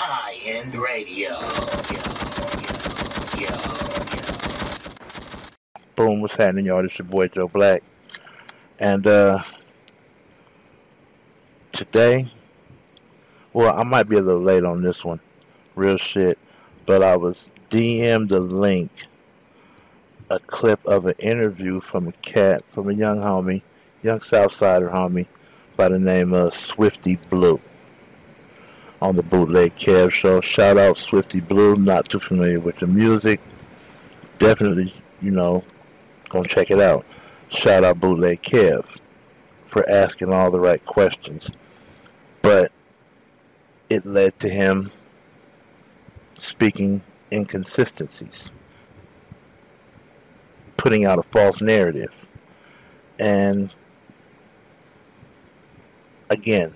High End Radio. Boom, what's happening, y'all? This your boy Joe Black. And uh today, well, I might be a little late on this one. Real shit. But I was DM'd a link, a clip of an interview from a cat, from a young homie, young Southsider homie, by the name of Swifty Blue on the Bootleg Kev show. Shout out Swifty Blue. Not too familiar with the music. Definitely, you know, gonna check it out. Shout out Bootleg Kev for asking all the right questions. But it led to him speaking inconsistencies, putting out a false narrative. And again,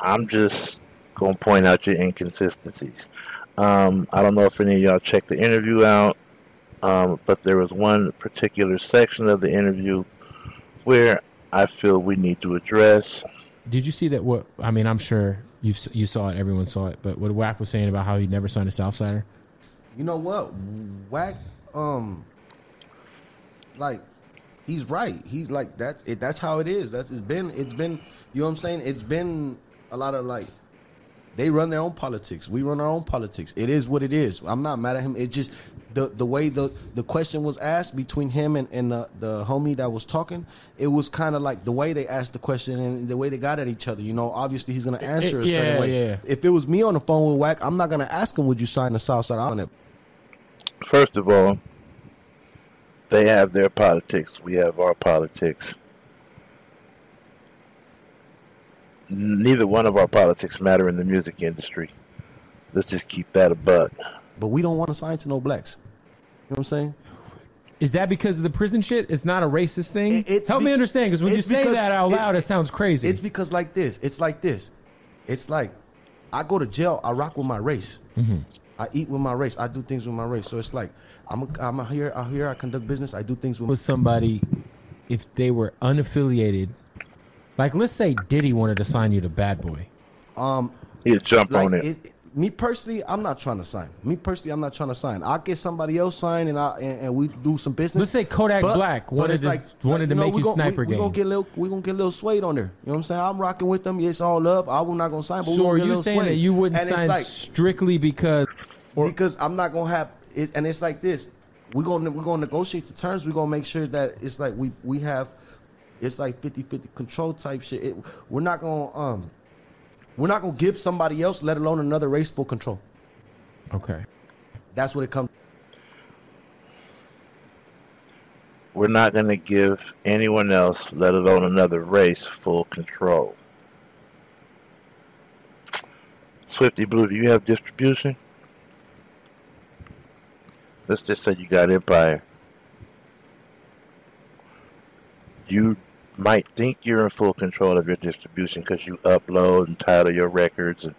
I'm just going to point out your inconsistencies. Um, I don't know if any of y'all checked the interview out, um, but there was one particular section of the interview where I feel we need to address. Did you see that? What I mean, I'm sure you you saw it. Everyone saw it. But what Wack was saying about how he never signed a Southsider. You know what? Wack, um, like he's right. He's like that's it. That's how it is. That's it's been. It's been. You know what I'm saying? It's been a lot of like they run their own politics. We run our own politics. It is what it is. I'm not mad at him. It just the the way the the question was asked between him and, and the, the homie that was talking, it was kind of like the way they asked the question and the way they got at each other. You know, obviously he's gonna answer a yeah, certain way. yeah. If it was me on the phone with Wack, I'm not gonna ask him, "Would you sign the Southside on it?" First of all, they have their politics. We have our politics. Neither one of our politics matter in the music industry. Let's just keep that a buck. But we don't want to sign to no blacks. You know what I'm saying? Is that because of the prison shit? It's not a racist thing. It- it's Help me understand, because when you say that out it- loud, it, sounds crazy. It's because like this. It's like this. It's like I go to jail. I rock with my race. Mm-hmm. I eat with my race. I do things with my race. So it's like I'm a, I'm a here. I here. I conduct business. I do things with. with somebody if they were unaffiliated. Like, let's say Diddy wanted to sign you to Bad Boy. Um, He'll jump like on it. it, me personally, I'm not trying to sign. Me personally, I'm not trying to sign. I'll get somebody else signed, and I and, and we do some business. Let's say Kodak Black wanted it's to- wanted to make we you gon- Sniper we, we gonna Gang. get a little, we gonna get a little swayed on there. You know what I'm saying? I'm rocking with them. It's all up. I'm not gonna sign, but we So gonna are you little saying that you wouldn't and it's sign like, strictly because because I'm not gonna have it, and it's like this. We're gonna we're gonna negotiate the terms. We're gonna make sure that it's like we we have it's like 50-50 control type shit. It, we're not gonna um we're not gonna give somebody else, let alone another race, full control. okay, That's what it comes. We're not going to give anyone else, let alone another race, full control. Swifty Blue, do you have distribution? Let's just say you got Empire. You might think you're in full control of your distribution because you upload and title your records and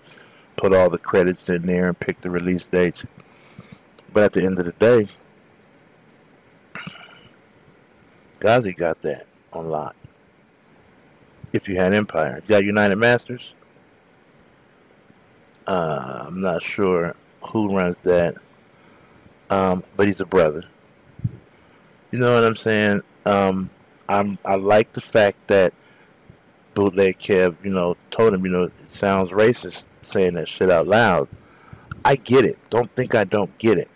put all the credits in there and pick the release dates. But at the end of the day, Ghazi got that on lock. If you had Empire, you got United Masters. Uh, I'm not sure who runs that, um, but he's a brother. You know what I'm saying? Um, I'm I like the fact that bootleg Kev, you know, told him, you know, it sounds racist saying that shit out loud. I get it. Don't think I don't get it.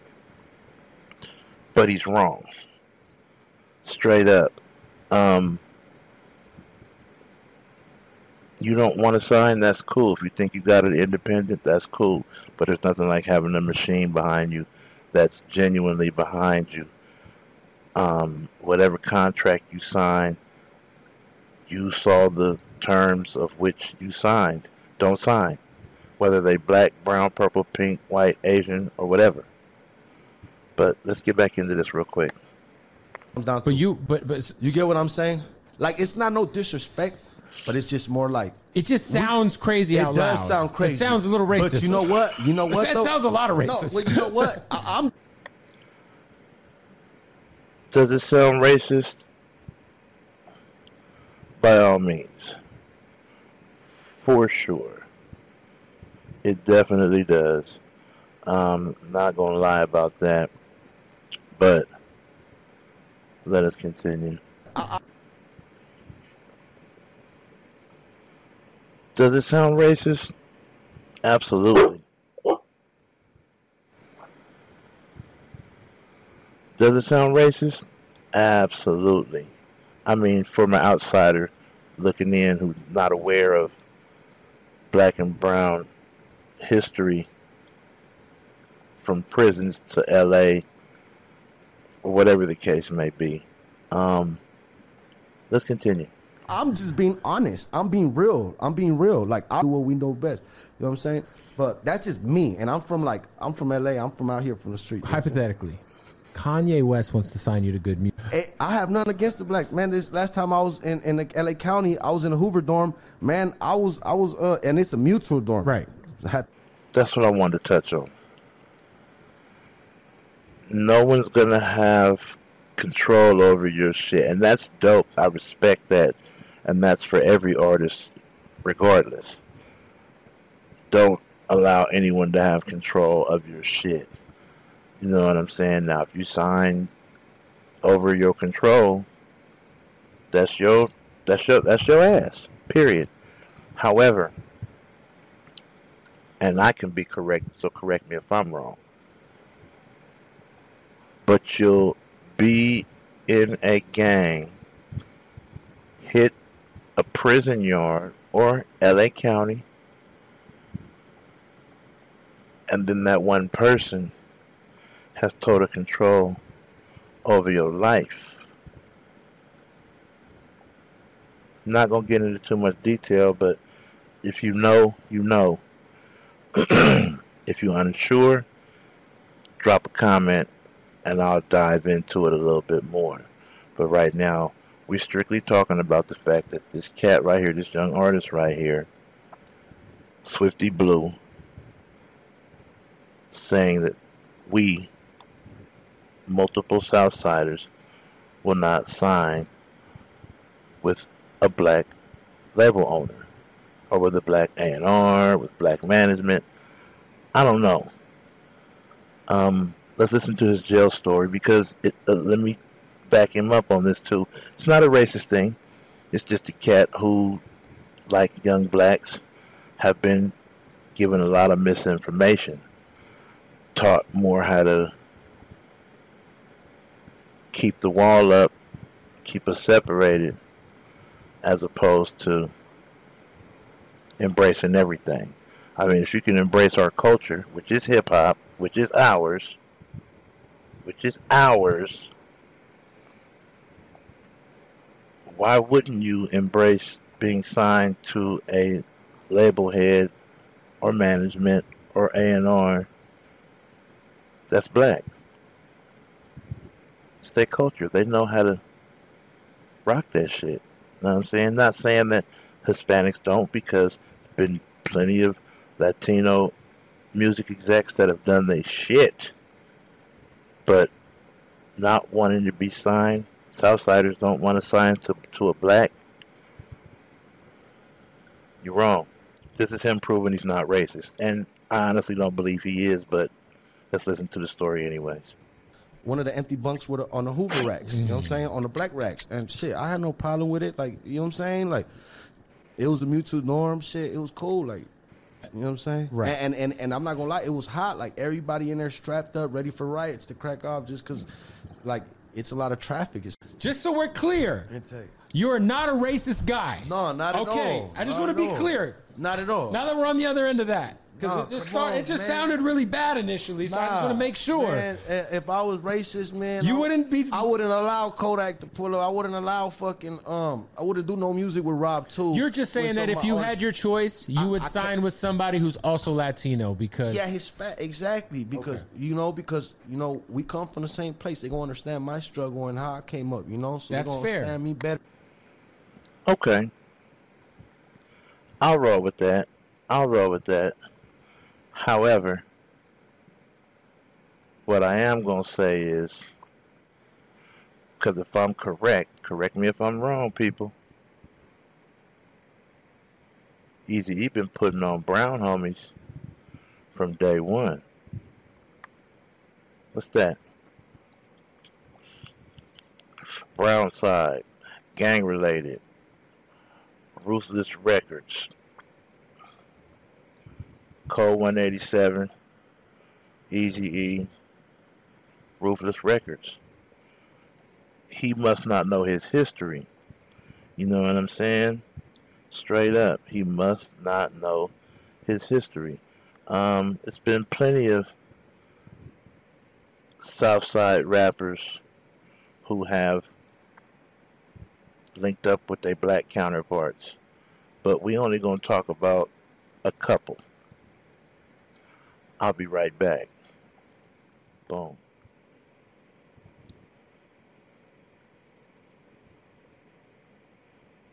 But he's wrong straight up. Um, you don't want to sign, that's cool. If you think you got it independent, that's cool. But there's nothing like having a machine behind you that's genuinely behind you. Um, whatever contract you sign, you saw the terms of which you signed. Don't sign. Whether they black, brown, purple, pink, white, Asian, or whatever. But let's get back into this real quick. down to but you but but you get what I'm saying? Like it's not no disrespect, but it's just more like it just sounds crazy it out does loud. sound crazy. It sounds a little racist. But you know what? You know what? It though? sounds a lot of No, racist. well, you know what? I, I'm Does it sound racist? By all means. For sure. It definitely does. I'm not gonna lie about that, but let us continue. Does it sound racist? Absolutely. Does it sound racist? Absolutely. I mean, from an outsider looking in who's not aware of black and brown history from prisons to LA or whatever the case may be. Um, let's continue. I'm just being honest. I'm being real. I'm being real. Like I do what we know best. You know what I'm saying? But that's just me. And I'm from like I'm from LA. I'm from out here from the street. you know what I'm saying? Hypothetically, Kanye West wants to sign you to good music. Eh, I have nothing against the black man. This last time I was in, in the LA County, I was in a Hoover dorm. Man, I was I was uh and it's a mutual dorm. Right. Had That's what I wanted to touch on. No one's gonna have control over your shit, and that's dope. I respect that, and that's for every artist, regardless. Don't allow anyone to have control of your shit. You know what I'm saying? Now, if you sign over your control, that's your that's your that's your ass. Period. However, and I can be correct, so correct me if I'm wrong. But you'll be in a gang, hit a prison yard or LA County, and then that one person has total control over your life. not gonna get into too much detail, but if you know, you know. if you're unsure, drop a comment and I'll dive into it a little bit more. But right now, we're strictly talking about the fact that this cat right here, this young artist right here, Swifty Blue, saying that we, multiple Southsiders, will not sign with a black label owner or with a black A&R, with black management. I don't know. Um, let's listen to his jail story because it, uh, let me back him up on this too. It's not a racist thing. It's just a cat who, like young blacks, have been given a lot of misinformation, taught more how to keep the wall up, keep us separated, as opposed to embracing everything. I mean, if you can embrace our culture, which is hip hop, which is ours, which is ours, why wouldn't you embrace being signed to a label head or management or A&R that's black? It's their culture. They know how to rock that shit. You Know what I'm saying? Not saying that Hispanics don't, because there's been plenty of Latino music execs that have done their shit, but not wanting to be signed. Southsiders don't want to sign to to a black. You're wrong. This is him proving he's not racist, and I honestly don't believe he is. But let's listen to the story anyways. One of the empty bunks with a, on the Hoover racks. You know what I'm saying? On the black racks. And shit, I had no problem with it. Like, you know what I'm saying? Like, it was a mutual norm. Shit, it was cool. Like, you know what I'm saying? Right. And and and I'm not gonna lie, it was hot. Like everybody in there strapped up, ready for riots to crack off, just because, like, it's a lot of traffic. It's Just so we're clear, you are not a racist guy. No, not at all. Okay, I just Not want to be all. clear. Not at all. Now that we're on the other end of that, because Nah, it just come start, on, it just man. sounded really bad initially, so I just want to make sure. Man, eh, if I was racist, man, You I- wouldn't be- I wouldn't allow Kodak to pull up. I wouldn't allow fucking um. I wouldn't do no music with Rob too. You're just saying that if you my had your choice, you I- would I sign with somebody who's also Latino because Yeah, Hispa- exactly. Because Okay. you know, because you know, we come from the same place. They gonna understand my struggle and how I came up. You know, so That's they gonna fair. understand me better. Okay. I'll roll with that. I'll roll with that. However, what I am going to say is because if I'm correct, correct me if I'm wrong, people. Eazy, he been putting on brown homies from day one. What's that? Brown side, gang related, ruthless records, Code 187, Easy E, ruthless records. He must not know his history. You know what I'm saying? Straight up, he must not know his history. Um, it's been plenty of Southside rappers who have linked up with their black counterparts, but we only gonna talk about a couple. I'll be right back. Boom.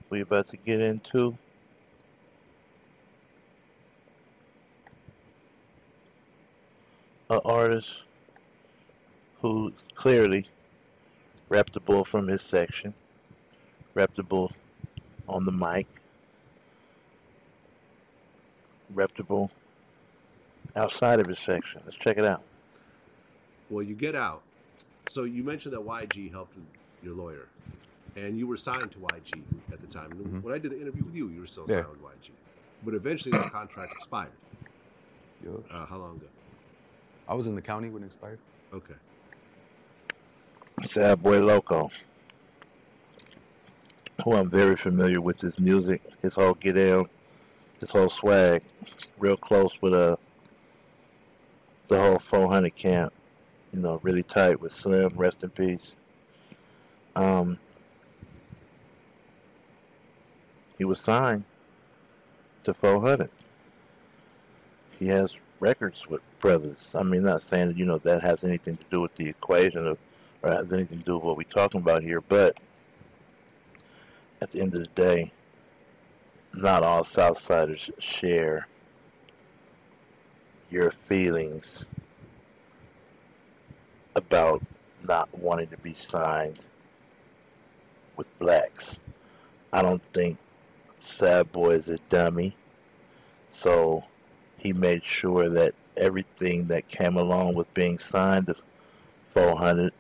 We about to get into an artist who clearly reputable from his section, reputable on the mic, reputable outside of his section. Let's check it out. Well, you get out. So you mentioned that YG helped your lawyer, and you were signed to YG at the time. Mhm. When I did the interview with you, you were still Yeah. signed with YG, but eventually that contract expired. Yo, Uh, how long ago? I was in the county when it expired. Okay. Sad Boy Loco, who I'm very familiar with his music, his whole get out, his whole swag, real close with uh, the whole 400 camp, you know, really tight with Slim, rest in peace. Um, he was signed to 400. He has records with brothers. I mean, not saying that, you know, that has anything to do with the equation of or has anything to do with what we're talking about here, but at the end of the day, not all Southsiders share your feelings about not wanting to be signed with blacks. I don't think Sad Boy is a dummy, so he made sure that everything that came along with being signed to 400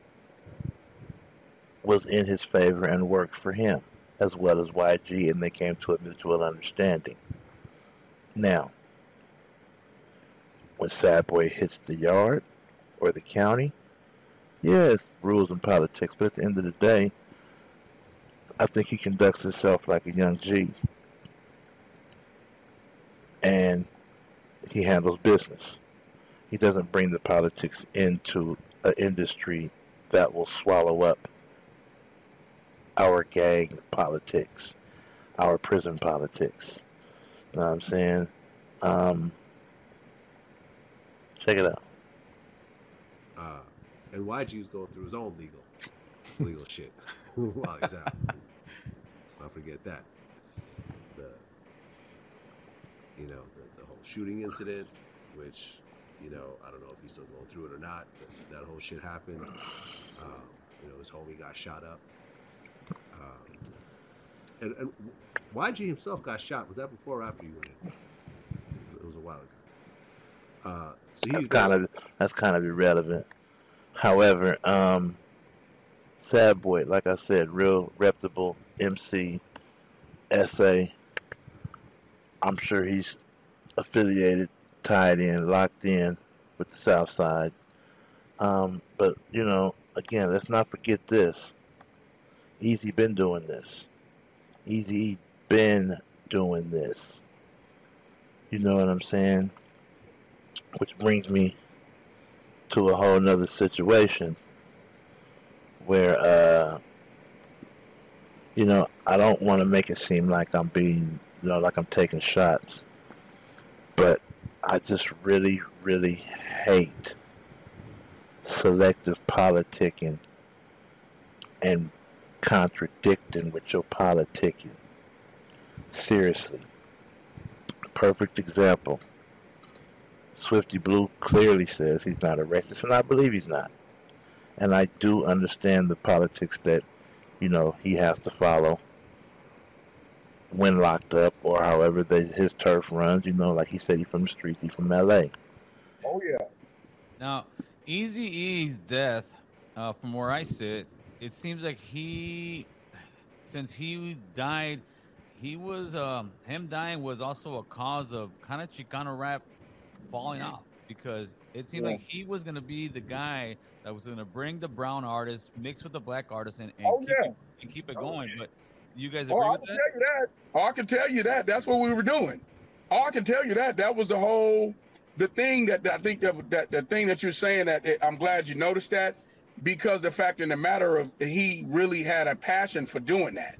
was in his favor and worked for him, as well as YG, and they came to a mutual understanding. Now, when Sad Boy hits the yard or the county, yes, rules and politics, but at the end of the day, I think he conducts himself like a young G. And he handles business. He doesn't bring the politics into an industry that will swallow up our gang politics, our prison politics. You Know what I'm saying? Um, check it out. Uh, and YG's going through his own legal, legal shit while he's out. Let's not forget that. The, you know, the, the whole shooting incident, which, you know, I don't know if he's still going through it or not, but that whole shit happened. Um, you know, his homie got shot up. Um, and, and YG himself got shot. Was that before or after you went in? It was a while ago. Uh, so he's That's kind of that's kind of irrelevant. However, um, Sad Boy, like I said, real reputable MC, essay. I'm sure he's affiliated, tied in, locked in with the South Side. Um, but you know, again, let's not forget this. Eazy been doing this. Eazy been doing this. You know what I'm saying? Which brings me to a whole nother situation where, uh, you know, I don't want to make it seem like I'm being, you know, like I'm taking shots. But I just really, really hate selective politicking and contradicting with your politicking. Seriously. Perfect example. Swifty Blue clearly says he's not a racist, and I believe he's not. And I do understand the politics that, you know, he has to follow when locked up or however they, his turf runs. You know, like he said, he's from the streets, he's from L.A. Oh yeah. Now, Eazy-E's death, uh, from where I sit, it seems like he, since he died, he was um, him dying was also a cause of kind of Chicano rap falling off because it seemed Yeah. like he was gonna be the guy that was gonna bring the brown artist mixed with the black artist and, and Oh keep, yeah. it, and keep it going. But you guys agree Oh, agree I with can that? tell you that. Oh, I can tell you that. That's what we were doing. Oh, I can tell you that. That was the whole, the thing that, that I think that, that the thing that you're saying that eh, I'm glad you noticed that because the fact in the matter of he really had a passion for doing that.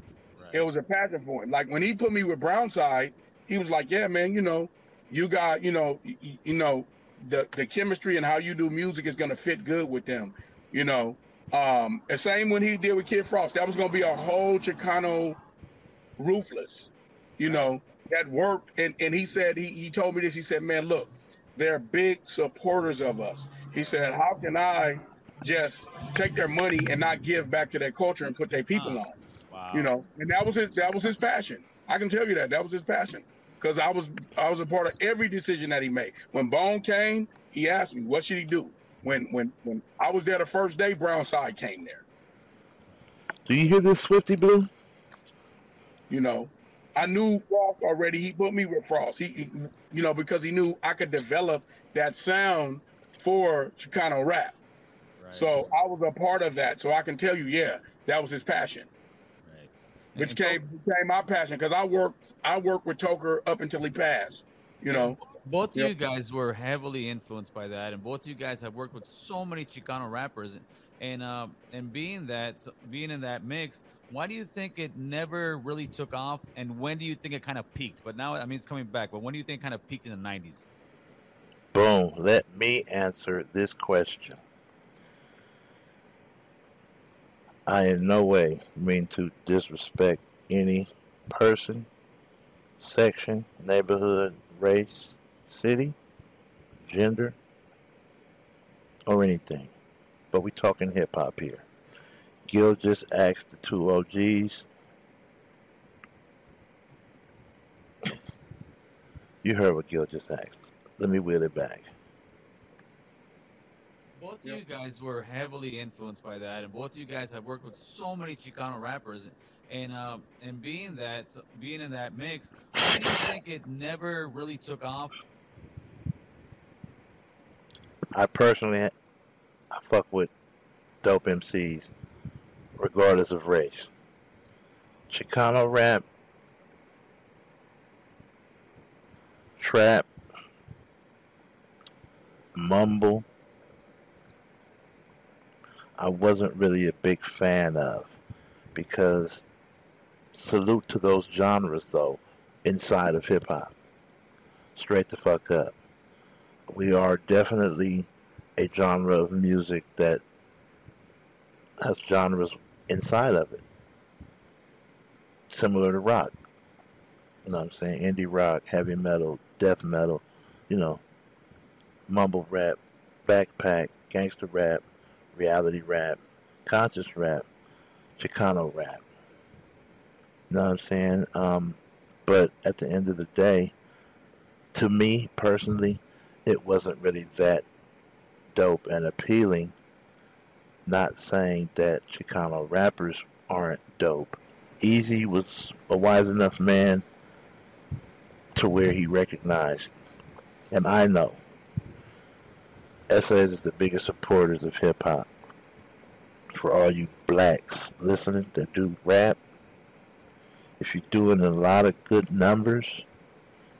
It was a passion for him. Like when he put me with Brownside, he was like, "Yeah, man, you know, you got, you know, y- y- you know, the the chemistry and how you do music is gonna fit good with them, you know." Um, and same when he did with Kid Frost, that was gonna be a whole Chicano ruthless, you know, that worked. And and he said he he told me this. He said, "Man, look, they're big supporters of us." He said, "How can I just take their money and not give back to their culture and put their people on?" Wow. you know and that was his that was his passion i can tell you that that was his passion because i was i was a part of every decision that he made. When bone came he asked me what should he do? When when when i was there the first day brown side came there. Do you hear this, Swifty Blue? you know i knew frost already. He put me with frost he, he you know because he knew i could develop that sound for chicano rap. Right. so i was a part of that. So i can tell you yeah that was his passion. right. Which came became my passion because I worked I worked with Toker up until he passed. You know, both of Yep. you guys were heavily influenced by that, and both of you guys have worked with so many Chicano rappers, and um, and being that being in that mix, why do you think it never really took off, and when do you think it kind of peaked? But now, I mean, it's coming back. But when do you think it kind of peaked in the '90s? Boom. Let me answer this question. I in no way mean to disrespect any person, section, neighborhood, race, city, gender, or anything. But we talking hip hop here. Gil just asked the two OGs. You heard what Gil just asked. Let me wheel it back. Both of you guys were heavily influenced by that, and both of you guys have worked with so many Chicano rappers, and um, and being that being in that mix, I think it never really took off? I personally, I fuck with dope MCs, regardless of race. Chicano rap, trap, mumble. I wasn't really a big fan of because salute to those genres though inside of hip hop. Straight the fuck up we are definitely a genre of music that has genres inside of it. Similar to rock. You know what I'm saying? Indie rock, heavy metal, death metal, you know, mumble rap, backpack, gangster rap, reality rap, conscious rap, Chicano rap. You know what I'm saying? Um, but at the end of the day, to me personally, it wasn't really that dope and appealing. Not saying that Chicano rappers aren't dope. Eazy was a wise enough man to where he recognized, and I know, SAS is the biggest supporters of hip hop. For all you blacks listening that do rap, if you're doing a lot of good numbers,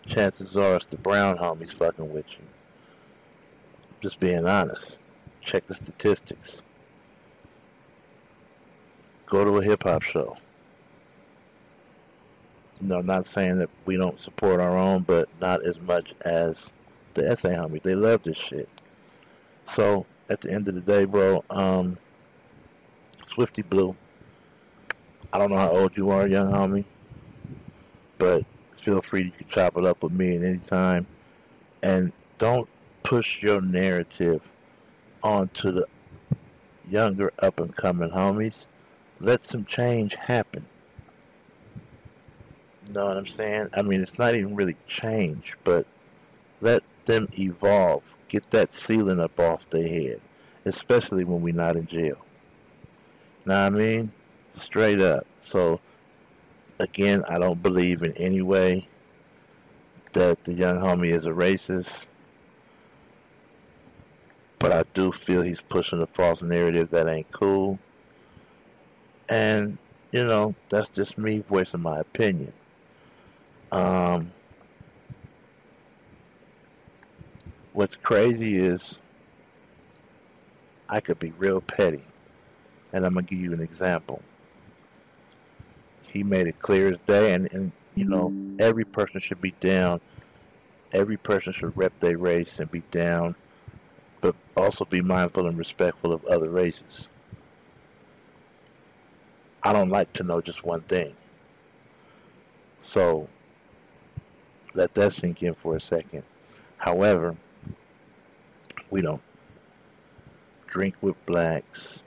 chances are it's the brown homies fucking with you. Just being honest. Check the statistics. Go to a hip hop show. No, not saying that we don't support our own, but not as much as the SA homies. They love this shit. So at the end of the day, bro, um, Swifty Blue. I don't know how old you are, young homie, but feel free to chop it up with me at any time. And don't push your narrative onto the younger up and coming homies. Let some change happen. Know what I'm saying? I mean, it's not even really change, but let them evolve Get that ceiling up off their head, especially when we're not in jail. Know I mean? Straight up. So, again, I don't believe in any way that the young homie is a racist. But I do feel he's pushing a false narrative that ain't cool. And, you know, that's just me voicing my opinion. Um, what's crazy is I could be real petty. And I'm going to give you an example. He made it clear as day, and, and you know, every person should be down. Every person should rep their race and be down, but also be mindful and respectful of other races. I don't like to know just one thing. So, let that sink in for a second. However, we don't drink with blacks.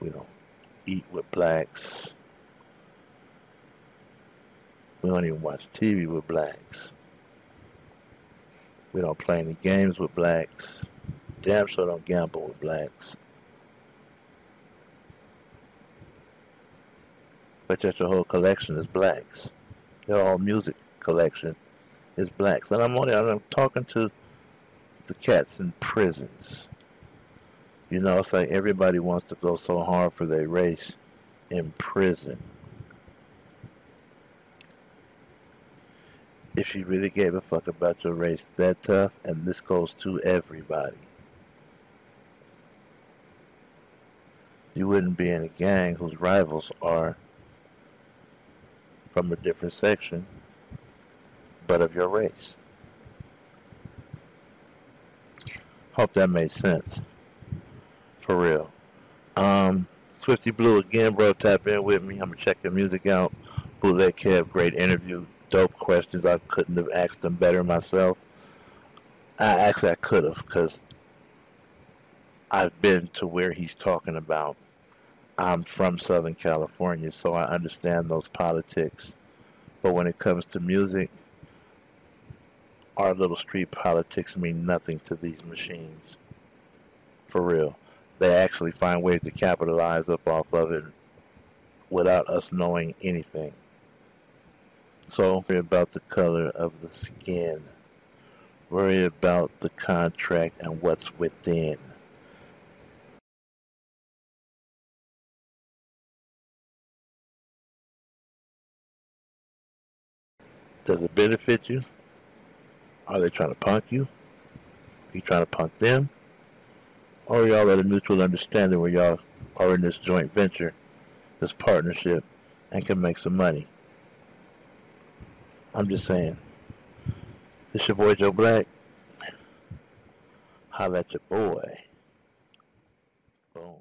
We don't eat with blacks. We don't even watch TV with blacks. We don't play any games with blacks. Damn sure don't gamble with blacks. But yet your whole collection is blacks. Your whole music collection is blacks. And I'm only I'm talking to the cats in prisons. You know, it's like everybody wants to go so hard for their race in prison. If you really gave a fuck about your race that tough, and this goes to everybody, you wouldn't be in a gang whose rivals are from a different section, but of your race. Hope that made sense. For real. Um, Swifty Blue again, bro. Tap in with me. I'm gonna check your music out. Bootleg Kev, great interview. Dope questions. I couldn't have asked them better myself. I actually I could have because I've been to where he's talking about. I'm from Southern California, so I understand those politics. But when it comes to music, our little street politics mean nothing to these machines. For real. They actually find ways to capitalize up off of it without us knowing anything. So, worry about the color of the skin. Worry about the contract and what's within. Does it benefit you? Are they trying to punk you? Are you trying to punk them? Or y'all at a mutual understanding where y'all are in this joint venture, this partnership, and can make some money? I'm just saying. This your boy Joe Black. Holla at your boy. Boom.